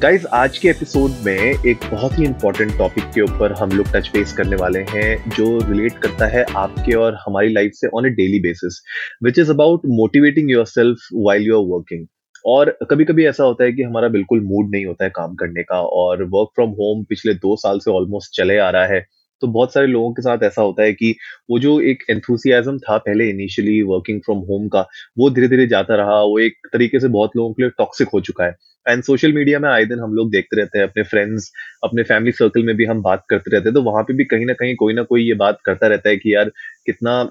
Guys आज के episode में एक बहुत ही इंपॉर्टेंट टॉपिक के ऊपर हम लोग टच बेस करने वाले हैं, जो रिलेट करता है आपके और हमारी लाइफ से on a daily basis which is about motivating yourself while you are working और कभी कभी ऐसा होता है कि हमारा बिल्कुल मूड नहीं होता है काम करने का, और वर्क फ्रॉम होम पिछले दो साल से ऑलमोस्ट चले आ रहा है। तो बहुत सारे लोगों के साथ ऐसा होता है कि वो जो एक एंथुसियाजम था पहले इनिशियली वर्किंग फ्रॉम होम का, वो धीरे धीरे जाता रहा, वो एक तरीके से बहुत लोगों के लिए टॉक्सिक हो चुका है। एंड सोशल मीडिया में आए दिन हम लोग देखते रहते हैं, अपने फ्रेंड्स अपने फैमिली सर्कल में भी हम बात करते रहते हैं तो वहाँ पे भी कहीं ना कहीं कोई ना कोई ये बात करता रहता है कि यार कितना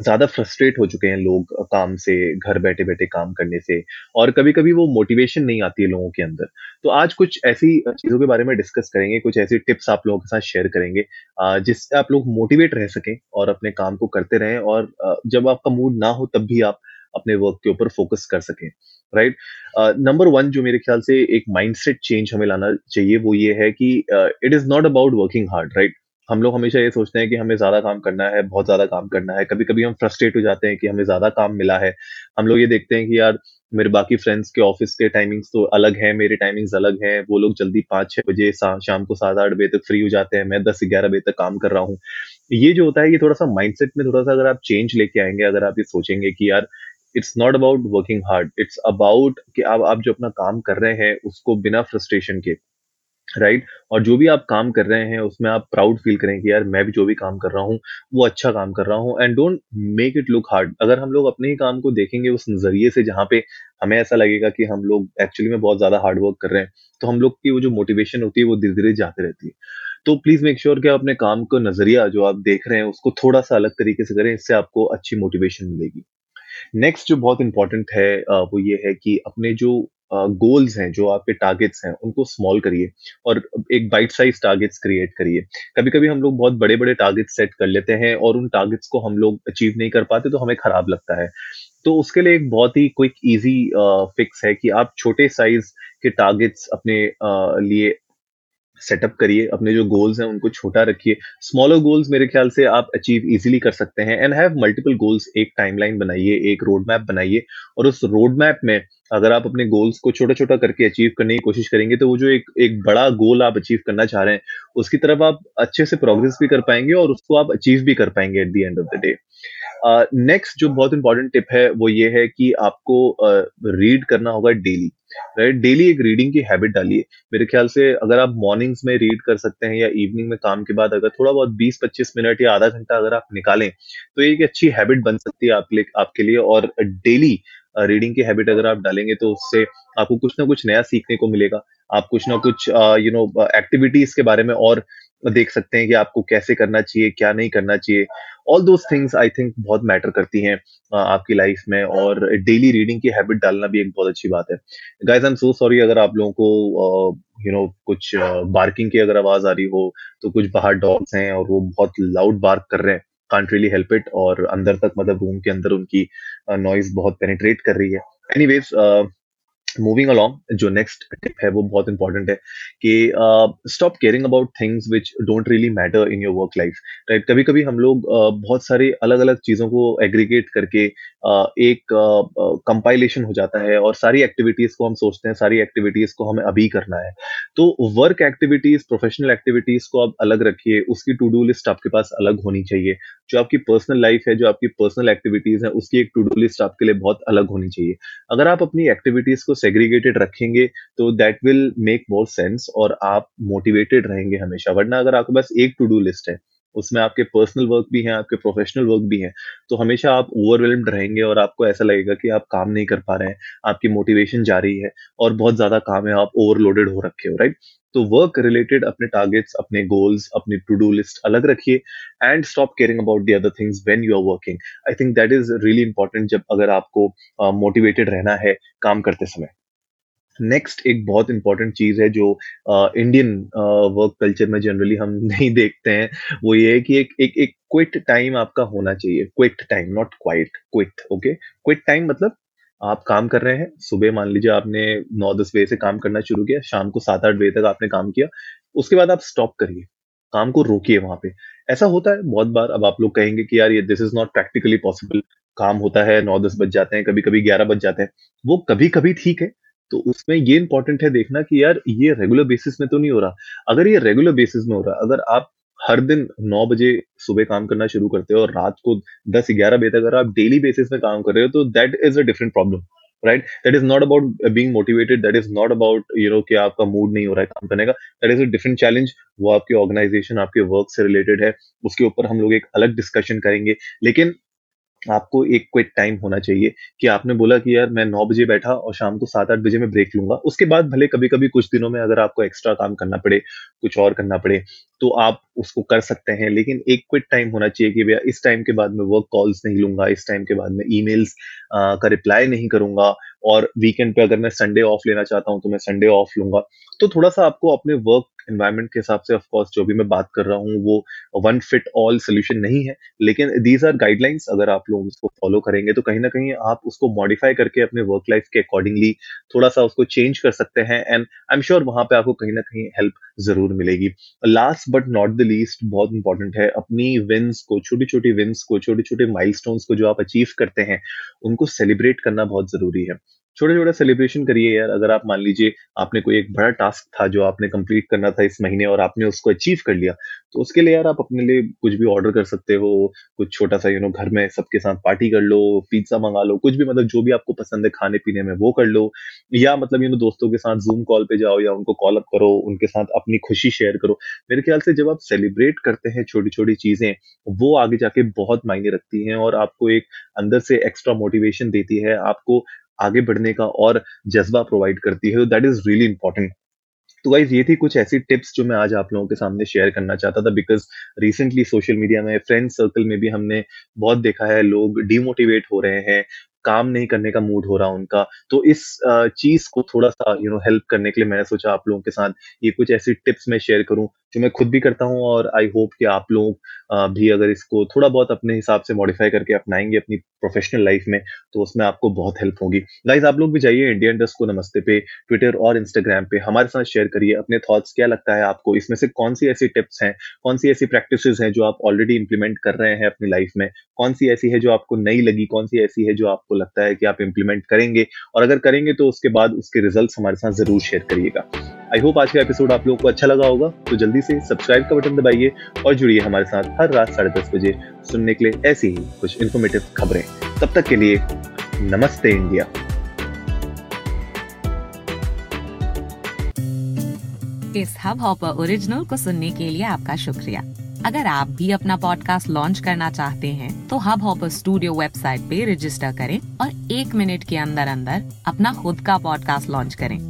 ज़्यादा फ्रस्ट्रेट हो चुके हैं लोग काम से, घर बैठे बैठे काम करने से और कभी कभी वो मोटिवेशन नहीं आती है लोगों के अंदर। तो आज कुछ ऐसी चीज़ों के बारे में डिस्कस करेंगे, कुछ ऐसी टिप्स आप लोगों के साथ शेयर करेंगे जिससे आप लोग मोटिवेट रह सकें और अपने काम को करते रहें और जब आपका मूड ना हो तब भी आप अपने वर्क के ऊपर फोकस कर सकें राइट नंबर वन जो मेरे ख्याल से एक माइंडसेट चेंज हमें लाना चाहिए वो ये है कि it is not about working hard right हम लोग हमेशा ये सोचते हैं कि हमें ज़्यादा काम करना है, बहुत ज़्यादा काम करना है। कभी कभी हम फ्रस्ट्रेट हो जाते हैं कि हमें ज़्यादा काम मिला है। हम लोग ये देखते हैं कि यार, मेरे बाकी फ्रेंड्स के ऑफ़िस के टाइमिंग्स तो अलग है, मेरे टाइमिंग्स अलग हैं। वो लोग जल्दी पाँच छह बजे शाम को सात आठ बजे तक फ्री हो जाते हैं। मैं दस ग्यारह बजे तक काम कर रहा हूँ। ये जो होता है, ये थोड़ा सा माइंडसेट में थोड़ा सा अगर आप चेंज लेके आएँगे, अगर आप ये सोचेंगे कि यार it's not about working hard it's about कि आप आप जो अपना काम कर रहे हैं, उसको बिना फ्रस्ट्रेशन के। Right right? और जो भी आप काम कर रहे हैं, उसमें आप प्राउड फील करें कि यार, मैं भी जो भी काम कर रहा हूँ, वो अच्छा काम कर रहा हूँ। And don't make it look hard अगर हम लोग अपने ही काम को देखेंगे उस नज़रिए से, जहाँ पे हमें ऐसा लगेगा कि हम लोग एक्चुअली में बहुत ज़्यादा हार्ड वर्क कर रहे हैं तो हम लोग की वो जो मोटिवेशन होती है, वो धीरे धीरे जाती रहती है। तो प्लीज़ मेक श्योर कि आप अपने काम का नज़रिया जो आप देख रहे हैं, उसको थोड़ा सा अलग तरीके से करें, इससे आपको अच्छी मोटिवेशन मिलेगी। नेक्स्ट जो बहुत इंपॉर्टेंट है वो ये है कि अपने जो गोल्स हैं, जो आपके टारगेट्स हैं, उनको स्मॉल करिए और एक बाइट साइज़ टारगेट्स क्रिएट करिए। कभी कभी हम लोग बहुत बड़े बड़े टारगेट्स सेट कर लेते हैं और उन टारगेट्स को हम लोग अचीव नहीं कर पाते तो हमें खराब लगता है। तो उसके लिए एक बहुत ही क्विक इजी फिक्स है कि आप छोटे साइज़ के टारगेट्स अपने लिए सेटअप करिए, अपने जो गोल्स हैं उनको छोटा रखिए। स्मॉलर गोल्स मेरे ख्याल से आप अचीव इजीली कर सकते हैं एंड हैव मल्टीपल गोल्स एक टाइमलाइन बनाइए, एक रोड मैप बनाइए और उस रोड मैप में अगर आप अपने गोल्स को छोटा छोटा करके अचीव करने की कोशिश करेंगे तो वो जो एक एक बड़ा गोल आप अचीव करना चाह रहे हैं, उसकी तरफ़ आप अच्छे से प्रोग्रेस भी कर पाएँगे और उसको आप अचीव भी कर पाएँगे at the end of the day next जो बहुत इंपॉर्टेंट टिप है वो ये है कि आपको रीड uh, करना होगा डेली राइट डेली एक रीडिंग की हैबिट डालिए। मेरे ख्याल से अगर आप मॉर्निंग्स में रीड कर सकते हैं या इवनिंग में काम के बाद अगर थोड़ा बहुत 20-25 मिनट या आधा घंटा अगर आप निकालें तो एक अच्छी हैबिट बन सकती है आपके लिए आपके लिए और डेली रीडिंग की हैबिट अगर आप डालेंगे तो उससे आपको कुछ ना कुछ नया सीखने को मिलेगा। आप कुछ ना कुछ यू नो एक्टिविटीज़ के बारे में और देख सकते हैं कि आपको कैसे करना चाहिए, क्या नहीं करना चाहिए। All those things I think बहुत मैटर करती हैं आपकी लाइफ में और डेली रीडिंग की हैबिट डालना भी एक बहुत अच्छी बात है। Guys I am so sorry अगर आप लोगों को यू नो कुछ बार्किंग की अगर आवाज़ आ रही हो तो कुछ बाहर डॉग्स हैं और वो बहुत लाउड बार्क कर रहे हैं। कांट रियली हेल्प इट और अंदर तक मतलब रूम के अंदर उनकी नॉइज़ बहुत पेनिट्रेट कर रही है। एनीवेज मूविंग अलॉन्ग जो नेक्स्ट टिप है वो बहुत इंपॉर्टेंट है कि stop caring about things which don't really matter in your work life right कभी कभी हम लोग uh, बहुत सारे अलग अलग चीज़ों को एग्रीगेट करके uh, एक कंपाइलेशन uh, हो जाता है और सारी एक्टिविटीज़ को हम सोचते हैं सारी एक्टिविटीज़ को हमें अभी करना है तो वर्क एक्टिविटीज़ प्रोफेशनल एक्टिविटीज़ को आप अलग रखिए उसकी टू डू लिस्ट आपके पास अलग होनी चाहिए जो आपकी पर्सनल लाइफ है जो आपकी पर्सनल एक्टिविटीज़ है उसकी एक टू डू लिस्ट आपके लिए बहुत अलग होनी चाहिए अगर आप अपनी एक्टिविटीज़ को सेग्रीगेटेड रखेंगे तो that will make more sense और आप मोटिवेटेड रहेंगे हमेशा। वरना अगर आपके पास एक टू डू लिस्ट है उसमें आपके पर्सनल वर्क भी हैं आपके प्रोफेशनल वर्क भी हैं तो हमेशा आप ओवरवेल्म्ड रहेंगे और आपको ऐसा लगेगा कि आप काम नहीं कर पा रहे हैं आपकी मोटिवेशन जा रही है और बहुत ज़्यादा काम है आप ओवरलोडेड हो रखे हो राइट तो वर्क रिलेटेड अपने टारगेट्स अपने गोल्स अपनी टू डू लिस्ट अलग रखिए and stop caring about the other things when you are working I think that is really important जब अगर आपको मोटिवेटेड uh, रहना है काम करते समय। नेक्स्ट एक बहुत इंपॉर्टेंट चीज़ है जो इंडियन वर्क कल्चर में जनरली हम नहीं देखते हैं, वो ये है कि एक एक एक क्विट टाइम आपका होना चाहिए। Quit time not quite quit okay quit time मतलब आप काम कर रहे हैं, सुबह मान लीजिए आपने नौ दस बजे से काम करना शुरू किया, शाम को सात आठ बजे तक आपने काम किया, उसके बाद आप स्टॉप करिए। काम को रोकिए वहाँ पे। ऐसा होता है बहुत बार, अब आप लोग कहेंगे कि यार ये this is not practically possible काम होता है, नौ दस बज जाते हैं कभी कभी ग्यारह बज जाते हैं। वो कभी कभी ठीक है तो उसमें ये इंपॉर्टेंट है देखना कि यार ये रेगुलर बेसिस में तो नहीं हो रहा। अगर ये रेगुलर बेसिस में हो रहा, अगर आप हर दिन नौ बजे सुबह काम करना शुरू करते हो और रात को दस ग्यारह बजे तक अगर आप डेली बेसिस में काम कर रहे हो तो that is a different problem right that is not about being motivated that is not about you know कि आपका मूड नहीं हो रहा है काम करने का। That is a different challenge वो आपके ऑर्गेनाइजेशन आपके वर्क से रिलेटेड है, उसके ऊपर हम लोग एक अलग डिस्कशन करेंगे। लेकिन आपको एक क्विक टाइम होना चाहिए कि आपने बोला कि यार मैं नौ बजे बैठा और शाम को सात आठ बजे में ब्रेक लूँगा। उसके बाद भले कभी कभी कुछ दिनों में अगर आपको एक्स्ट्रा काम करना पड़े, कुछ और करना पड़े तो आप उसको कर सकते हैं, लेकिन एक क्विक टाइम होना चाहिए कि भैया, इस टाइम के बाद मैं वर्क कॉल्स नहीं लूँगा, इस टाइम के बाद मैं ईमेल्स का रिप्लाई नहीं करूँगा और वीकेंड पे अगर मैं संडे ऑफ़ लेना चाहता हूँ तो मैं संडे ऑफ़ लूँगा। तो थोड़ा सा आपको अपने वर्क एनवायरमेंट के हिसाब से ऑफकोर्स जो भी मैं बात कर रहा हूँ, वो वन फिट ऑल सोल्यूशन नहीं है, लेकिन दीज आर गाइडलाइंस अगर आप लोग उसको फॉलो करेंगे तो कहीं ना कहीं आप उसको मॉडिफाई करके अपने वर्क लाइफ के अकॉर्डिंगली थोड़ा सा उसको चेंज कर सकते हैं एंड आई एम श्योर वहाँ पे आपको कहीं ना कहीं हेल्प ज़रूर मिलेगी। Last but not the least बहुत इंपॉर्टेंट है अपनी विन्स को छोटी छोटी विन्स को छोटे छोटे माइलस्टोन्स को जो आप अचीव करते हैं, उनको सेलिब्रेट करना बहुत ज़रूरी है। छोटे छोटे सेलिब्रेशन करिए यार। अगर आप मान लीजिए आपने कोई एक बड़ा टास्क था जो आपने कंप्लीट करना था इस महीने और आपने उसको अचीव कर लिया तो उसके लिए यार आप अपने लिए कुछ भी ऑर्डर कर सकते हो, कुछ छोटा सा यू नो घर में सबके साथ पार्टी कर लो पिज्जा मंगा लो, कुछ भी मतलब जो भी आपको पसंद है खाने पीने में वो कर लो, या मतलब यू नो दोस्तों के साथ जूम कॉल पे जाओ या उनको कॉल अप करो, उनके साथ अपनी खुशी शेयर करो। मेरे ख्याल से जब आप सेलिब्रेट करते हैं छोटी छोटी चीज़ें, वो आगे जाके बहुत मायने रखती हैं और आपको एक अंदर से एक्स्ट्रा मोटिवेशन देती है, आपको आगे बढ़ने का और जज्बा प्रोवाइड करती है दैट इज़ रियली इंपॉर्टेंट तो गाइज़ ये थी कुछ ऐसी टिप्स जो मैं आज आप लोगों के सामने शेयर करना चाहता था बिकॉज़ रिसेंटली सोशल मीडिया में फ्रेंड सर्कल में भी हमने बहुत देखा है, लोग डिमोटिवेट हो रहे हैं, काम नहीं करने का मूड हो रहा उनका। तो इस चीज़ को थोड़ा सा यू नो हेल्प करने के लिए मैंने सोचा आप लोगों के साथ ये कुछ ऐसी टिप्स मैं शेयर करूँ जो मैं खुद भी करता हूँ और आई होप कि आप लोग भी अगर इसको थोड़ा बहुत अपने हिसाब से मॉडिफाई करके अपनाएँगे अपनी प्रोफेशनल लाइफ में तो उसमें आपको बहुत हेल्प होगी। गाइज़ आप लोग भी जाइए इंडियन डस्ट को नमस्ते पे ट्विटर और इंस्टाग्राम पे, हमारे साथ शेयर करिए अपने थॉट्स क्या लगता है आपको, इसमें से कौन सी ऐसी टिप्स हैं, कौन सी ऐसी प्रैक्टिस हैं जो आप ऑलरेडी इंप्लीमेंट कर रहे हैं अपनी लाइफ में, कौन सी ऐसी है जो आपको नई लगी, कौन सी ऐसी है जो आपको लगता है कि आप इंप्लीमेंट करेंगे, और अगर करेंगे तो उसके बाद उसके रिज़ल्ट हमारे साथ ज़रूर शेयर करिएगा। आई होप आज का एपिसोड आप लोगों को अच्छा लगा होगा। तो जल्दी से सब्सक्राइब का बटन दबाइए और जुड़िए हमारे साथ हर रात साढ़े दस बजे सुनने के लिए ऐसी ही कुछ इन्फॉर्मेटिव खबरें। तब तक के लिए नमस्ते इंडिया। इस हब हॉपर ओरिजिनल को सुनने के लिए आपका शुक्रिया। अगर आप भी अपना पॉडकास्ट लॉन्च करना चाहते हैं, तो हब हॉपर स्टूडियो वेबसाइट पे रजिस्टर करें और एक मिनट के अंदर अंदर अपना खुद का पॉडकास्ट लॉन्च करें।